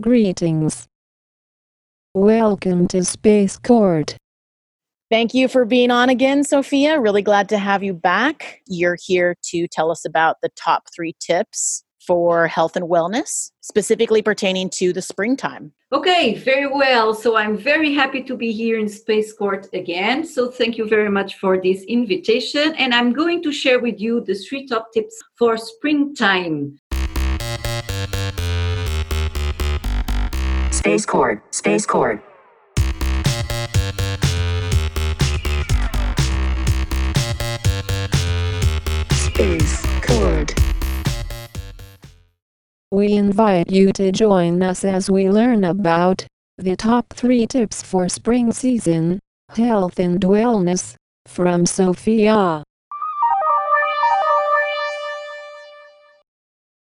Greetings. Welcome to Space Court. Thank you for being on again, Sophia. Really glad to have you back. You're here to tell us about the top three tips for health and wellness, specifically pertaining to the springtime. Okay, very well. So I'm very happy to be here in Space Court again. So thank you very much for this invitation. And I'm going to share with you the three top tips for springtime. Space Court, Space Court. Space Court. We invite you to join us as we learn about the top three tips for spring season, health and wellness, from Sophia.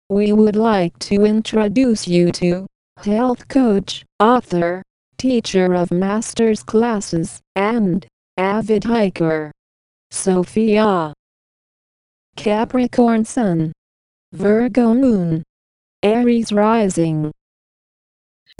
We would like to introduce you to health coach, author, teacher of master's classes, and avid hiker, Sophia. Capricorn Sun, Virgo Moon, Aries Rising.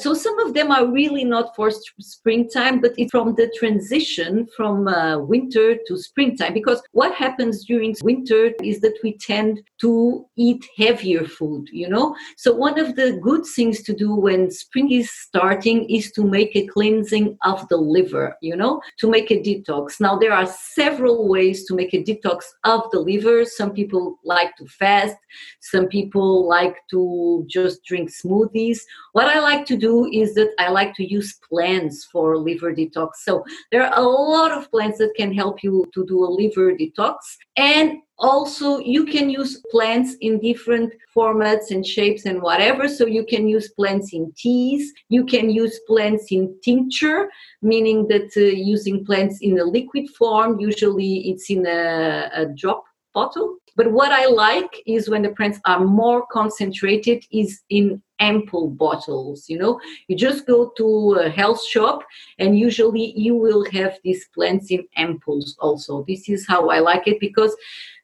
So some of them are really not for springtime, but it's from the transition from uh, winter to springtime. Because what happens during winter is that we tend to eat heavier food, you know? So one of the good things to do when spring is starting is to make a cleansing of the liver, you know, to make a detox. Now there are several ways to make a detox of the liver. Some people like to fast, some people like to just drink smoothies. What I like to do is that I like to use plants for liver detox. So there are a lot of plants that can help you to do a liver detox. And also you can use plants in different formats and shapes and whatever so you can use plants in teas you can use plants in tincture meaning that uh, using plants in a liquid form usually it's in a, a drop bottle but what i like is when the plants are more concentrated is in ampoule bottles you know? You just go to a health shop and usually you will have these plants in ampoules also. This is how i like it because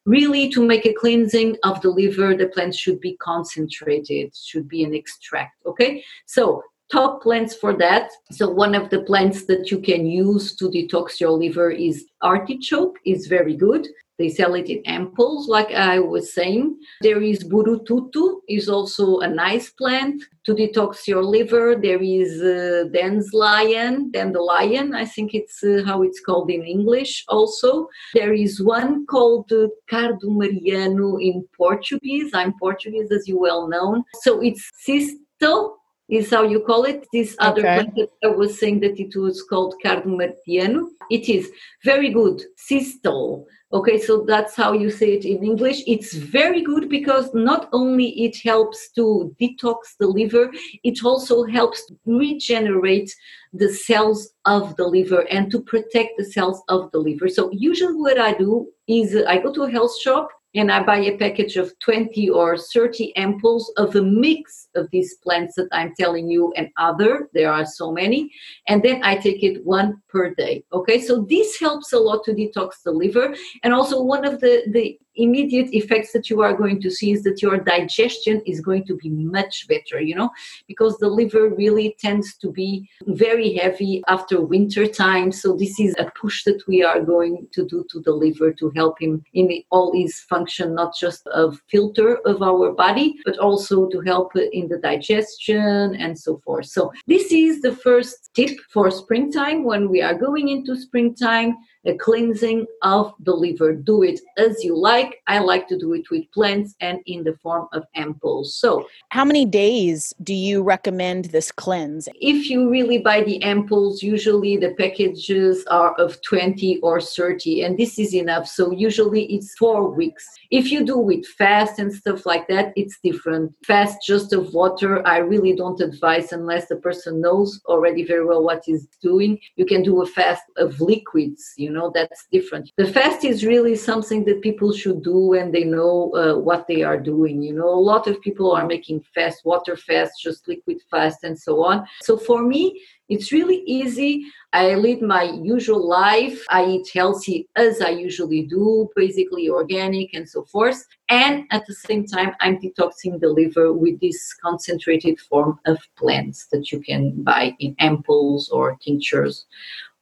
really to make a cleansing of the liver the plants should be concentrated should be an extract okay? So top plants for that. So one of the plants that you can use to detox your liver is artichoke. Is very good. They sell it in ampoules like i was saying. There is burututu is also a nice plant to detox your liver. There is uh, dandelion dandelion i think it's uh, how it's called in english also. There is one called uh, cardo mariano in portuguese. I'm portuguese as you well know. So it's cisto is how you call it. This other Okay. plant that I was saying that it was called Cardo mariano. It is very good. Sistol. Okay, so that's how you say it in English. It's very good because not only it helps to detox the liver, it also helps to regenerate the cells of the liver and to protect the cells of the liver. So usually what I do is uh, I go to a health shop and I buy a package of 20 or 30 ampoules of a mix of these plants that I'm telling you and other. There are so many. And then I take it one per day. Okay, so this helps a lot to detox the liver. And also, one of the, the immediate effects that you are going to see is that your digestion is going to be much better, you know, because the liver really tends to be very heavy after winter time. So, this is a push that we are going to do to the liver to help him in all his function, not just of filter of our body, but also to help in the digestion and so forth. So, this is the first tip for springtime when we are going into springtime a cleansing of the liver. Do it as you like. I like to do it with plants and in the form of ampoules. So, How many days do you recommend this cleanse? if you really buy the ampoules, usually the packages are of 20 or 30, and this is enough. So, usually it's four weeks. If you do with fast and stuff like that, it's different. Fast just of water, I really don't advise unless the person knows already very well what he's doing. You can do a fast of liquids, you you know that's different the fast is really something that people should do when they know uh, what they are doing you know a lot of people are making fast water fast just liquid fast and so on so for me it's really easy. I lead my usual life. I eat healthy as I usually do, basically organic and so forth. And at the same time, I'm detoxing the liver with this concentrated form of plants that you can buy in ampoules or tinctures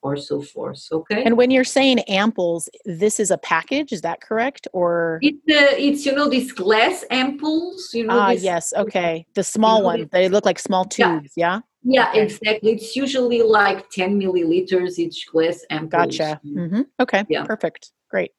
or so forth. Okay. And when you're saying ampoules, this is a package, is that correct? Or it's uh, it's you know these glass ampoules. You know. Ah, this, yes. Okay. The small you know, ones. They look like small tubes. Yeah. Yeah, Okay. exactly. It's usually like 10 milliliters each glass ampoules. Gotcha. hmm Okay. Yeah. Perfect. Great.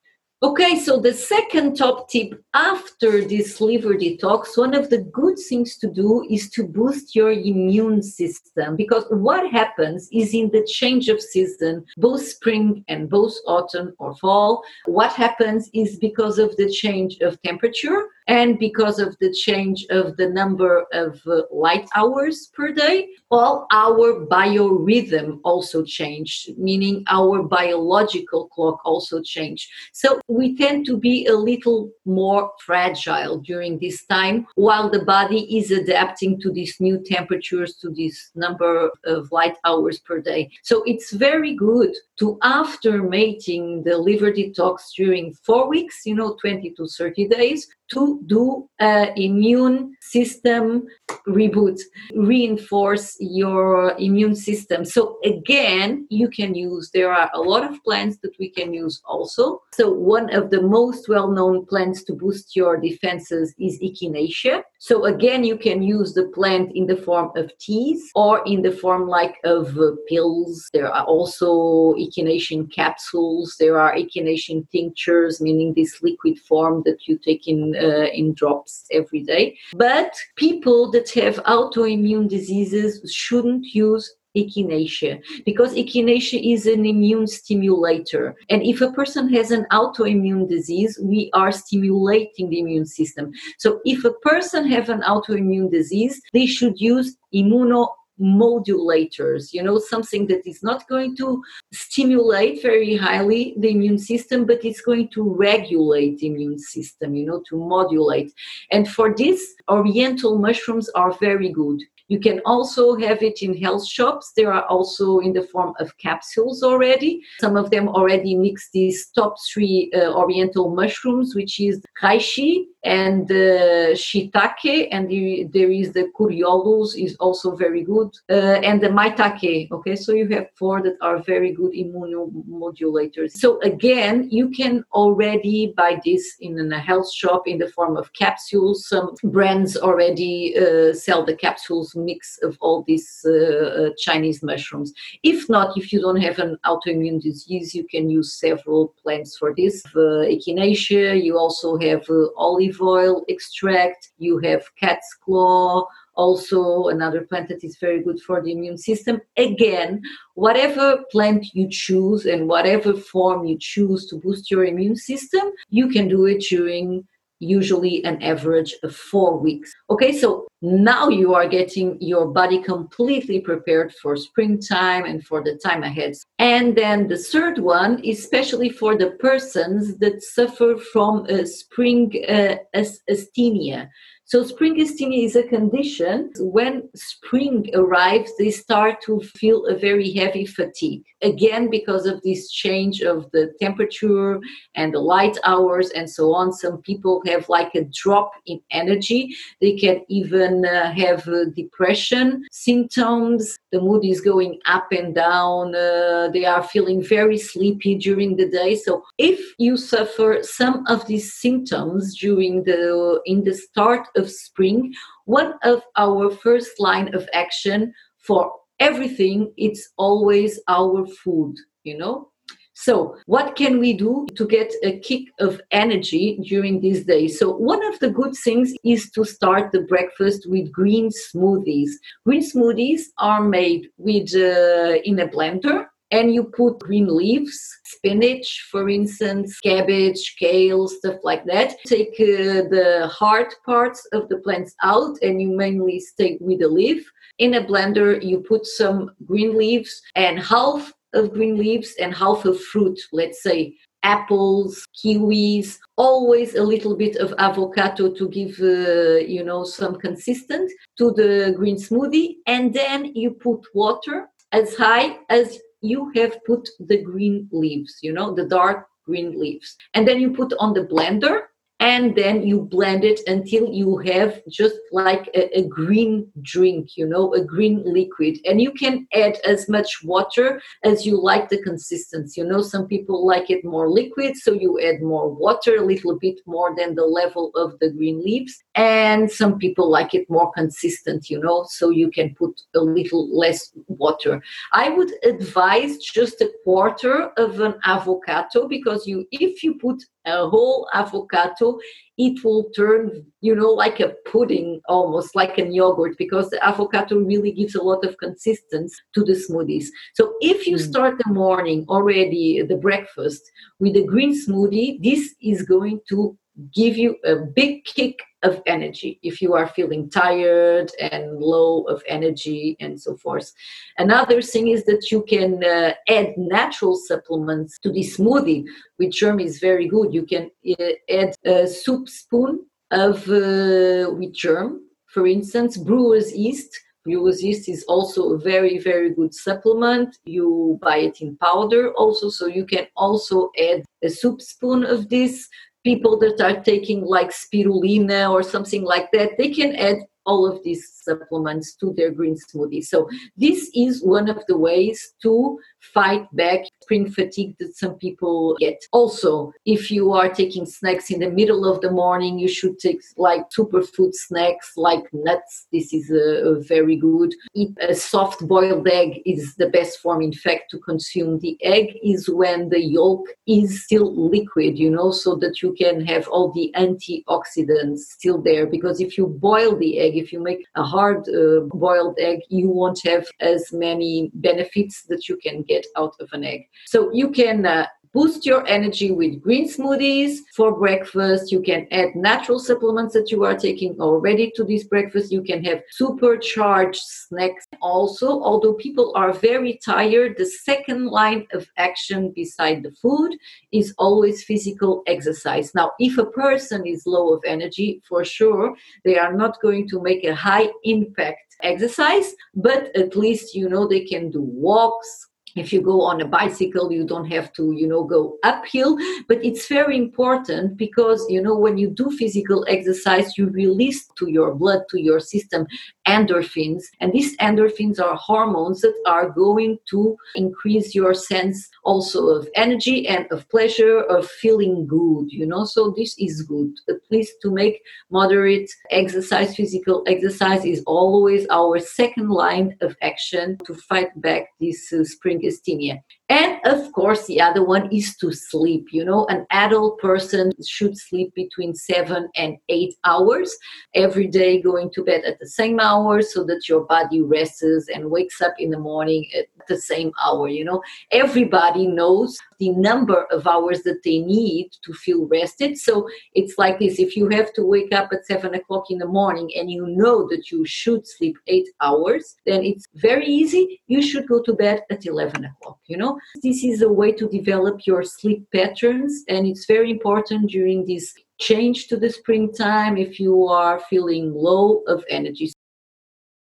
Okay, so the second top tip after this liver detox, one of the good things to do is to boost your immune system because what happens is in the change of season, both spring and both autumn or fall, what happens is because of the change of temperature and because of the change of the number of uh, light hours per day, well, our biorhythm also changed, meaning our biological clock also changed. So we tend to be a little more fragile during this time while the body is adapting to these new temperatures, to this number of light hours per day. So it's very good to, after mating the liver detox during four weeks, you know, 20 to 30 days, to do a immune system reboot reinforce your immune system. So again you can use there are a lot of plants that we can use also. So one of the most well-known plants to boost your defenses is echinacea. So again you can use the plant in the form of teas or in the form like of pills. There are also echinacea capsules. There are echinacea tinctures meaning this liquid form that you take in uh, in drops every day. But people that have autoimmune diseases shouldn't use echinacea because echinacea is an immune stimulator. And if a person has an autoimmune disease we are stimulating the immune system. So if a person have an autoimmune disease they should use immuno modulators you know something that is not going to stimulate very highly the immune system but it's going to regulate the immune system you know to modulate and for this oriental mushrooms are very good you can also have it in health shops. There are also in the form of capsules already. Some of them already mix these top three uh, oriental mushrooms, which is reishi and uh, shiitake, and the, there is the coriolus is also very good, uh, and the maitake. Okay, so you have four that are very good immunomodulators. So again, you can already buy this in a health shop in the form of capsules. Some brands already uh, sell the capsules mix of all these uh, uh, Chinese mushrooms. If not, if you don't have an autoimmune disease, you can use several plants for this. Uh, echinacea, you also have uh, olive oil extract, you have cat's claw, also another plant that is very good for the immune system. Again, whatever plant you choose and whatever form you choose to boost your immune system, you can do it during usually an average of four weeks. Okay, so now you are getting your body completely prepared for springtime and for the time ahead. And then the third one, especially for the persons that suffer from a spring uh, asthenia. So spring asthenia is a condition when spring arrives, they start to feel a very heavy fatigue. Again, because of this change of the temperature and the light hours and so on. Some people have like a drop in energy. They can even uh, have uh, depression symptoms. The mood is going up and down. Uh, they are feeling very sleepy during the day. So if you suffer some of these symptoms during the in the start of spring, one of our first line of action for everything it's always our food, you know? So, what can we do to get a kick of energy during these days? So, one of the good things is to start the breakfast with green smoothies. Green smoothies are made with uh, in a blender and you put green leaves, spinach, for instance, cabbage, kale, stuff like that. Take uh, the hard parts of the plants out and you mainly stay with the leaf. In a blender, you put some green leaves and half of green leaves and half of fruit, let's say apples, kiwis, always a little bit of avocado to give, uh, you know, some consistent to the green smoothie. And then you put water as high as you have put the green leaves, you know, the dark green leaves. And then you put on the blender and then you blend it until you have just like a, a, green drink you know a green liquid. And you can add as much water as you like the consistency. You know some people like it more liquid so you add more water a little bit more than the level of the green leaves and some people like it more consistent you know so you can put a little less water i would advise just a quarter of an avocado because you if you put a whole avocado, it will turn, you know, like a pudding, almost like a yogurt, because the avocado really gives a lot of consistency to the smoothies. So if you mm. start the morning already, the breakfast, with a green smoothie, this is going to give you a big kick of energy if you are feeling tired and low of energy and so forth. Another thing is that you can uh, add natural supplements to the smoothie, wheat germ is very good. You can uh, add a soup spoon of uh, wheat germ, for instance, brewer's yeast. Brewer's yeast is also a very, very good supplement. You buy it in powder also, so you can also add a soup spoon of this people that are taking like spirulina or something like that, they can add all of these supplements to their green smoothie. So this is one of the ways to fight back spring fatigue that some people get. Also, if you are taking snacks in the middle of the morning, you should take like superfood snacks like nuts. This is a, a very good. Eat a soft boiled egg is the best form, in fact, to consume the egg is when the yolk is still liquid, you know, so that you can have all the antioxidants still there. Because if you boil the egg, if you make a hard uh, boiled egg, you won't have as many benefits that you can get out of an egg. So you can uh, boost your energy with green smoothies for breakfast. You can add natural supplements that you are taking already to this breakfast. You can have supercharged snacks. Also, although people are very tired, the second line of action beside the food is always physical exercise. Now, if a person is low of energy, for sure, they are not going to make a high impact exercise, but at least you know they can do walks, if you go on a bicycle you don't have to you know go uphill but it's very important because you know when you do physical exercise you release to your blood to your system endorphins. And these endorphins are hormones that are going to increase your sense also of energy and of pleasure of feeling good you know? So this is good. At least to make moderate exercise physical exercise is always our second line of action to fight back this uh, spring asthenia. And of course, the other one is to sleep. You know, an adult person should sleep between seven and eight hours every day, going to bed at the same hour so that your body rests and wakes up in the morning at the same hour. You know, everybody knows the number of hours that they need to feel rested. So it's like this if you have to wake up at seven o'clock in the morning and you know that you should sleep eight hours, then it's very easy. You should go to bed at 11 o'clock. You know, this is a way to develop your sleep patterns, and it's very important during this change to the springtime if you are feeling low of energy.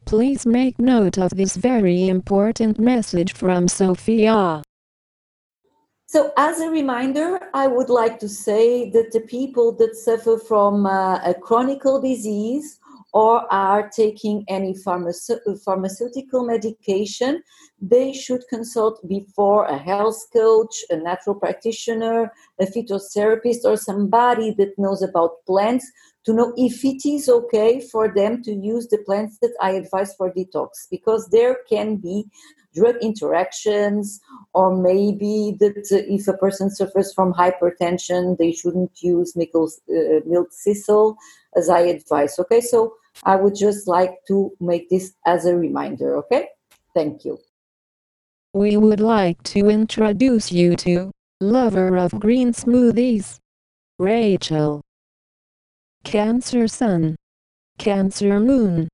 Please make note of this very important message from Sophia. So, as a reminder, I would like to say that the people that suffer from uh, a chronic disease or are taking any pharmaceutical medication, they should consult before a health coach, a natural practitioner, a phytotherapist, or somebody that knows about plants to know if it is okay for them to use the plants that I advise for detox. Because there can be drug interactions or maybe that if a person suffers from hypertension they shouldn't use milk, uh, milk thistle as I advise. Okay so I would just like to make this as a reminder, okay? Thank you. We would like to introduce you to lover of green smoothies, Rachel. Cancer Sun, Cancer Moon,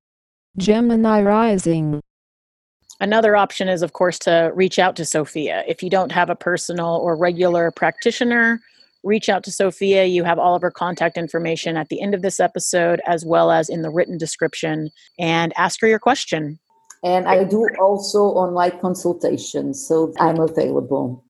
Gemini Rising. Another option is, of course, to reach out to Sophia. If you don't have a personal or regular practitioner, reach out to Sophia. You have all of her contact information at the end of this episode, as well as in the written description, and ask her your question. And I do also online consultations, so I'm available.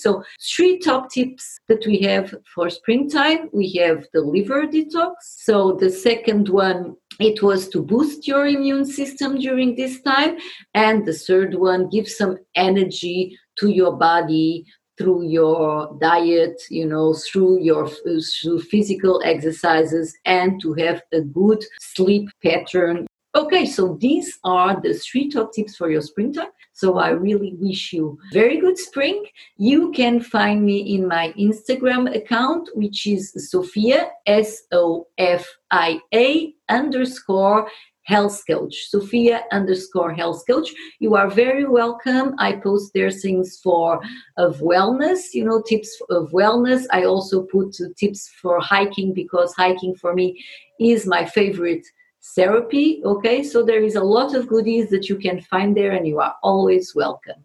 So, three top tips that we have for springtime we have the liver detox. So, the second one it was to boost your immune system during this time. And the third one give some energy to your body through your diet, you know, through your through physical exercises, and to have a good sleep pattern. Okay, so these are the three top tips for your springtime. So I really wish you very good spring. You can find me in my Instagram account, which is Sophia S O F I A underscore health coach sophia underscore health coach you are very welcome. I post there things for of wellness you know tips of wellness. I also put tips for hiking because hiking for me is my favorite therapy okay? So there is a lot of goodies that you can find there and you are always welcome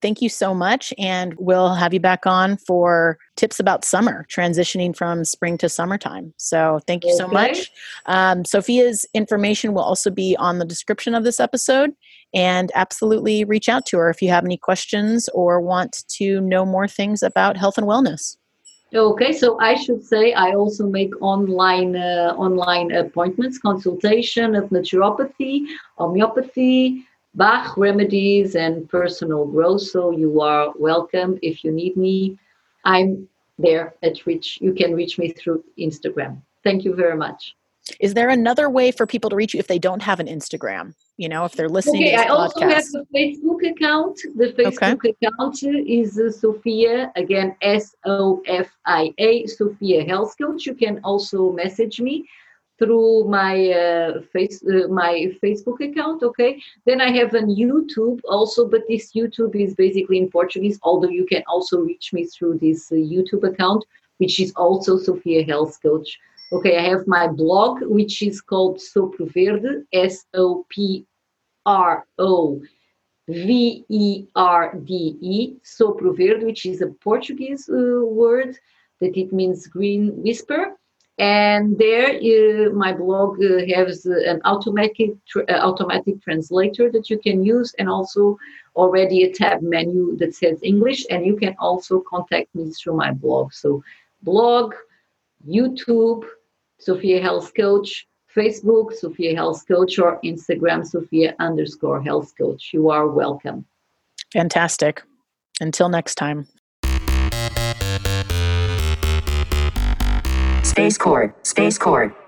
Thank you so much. And we'll have you back on for tips about summer, transitioning from spring to summertime. So thank you okay. so much. Um, Sophia's information will also be on the description of this episode. And absolutely reach out to her if you have any questions or want to know more things about health and wellness. Okay, so I should say I also make online uh, online appointments, consultation of naturopathy, homeopathy, Bach remedies and personal growth. So you are welcome if you need me. I'm there at reach. You can reach me through Instagram. Thank you very much. Is there another way for people to reach you if they don't have an Instagram? You know, if they're listening okay, to this I also have a Facebook account. The Facebook okay. account is uh, Sophia, again, S O F I A, Sophia Health Coach. You can also message me through my uh, face uh, my facebook account okay? Then i have a youtube also but this youtube is basically in portuguese although you can also reach me through this uh, youtube account which is also sophia health coach okay? I have my blog which is called sopro verde s-o-p-r-o v-e-r-d-e sopro verde which is a portuguese uh, word that it means green whisper and there uh, my blog uh, has an automatic uh, automatic translator that you can use and also already a tab menu that says english and you can also contact me through my blog. So blog youtube sophia health coach facebook sophia health coach or instagram sophia underscore health coach. You are welcome. Fantastic. Until next time Space Court, Space Court.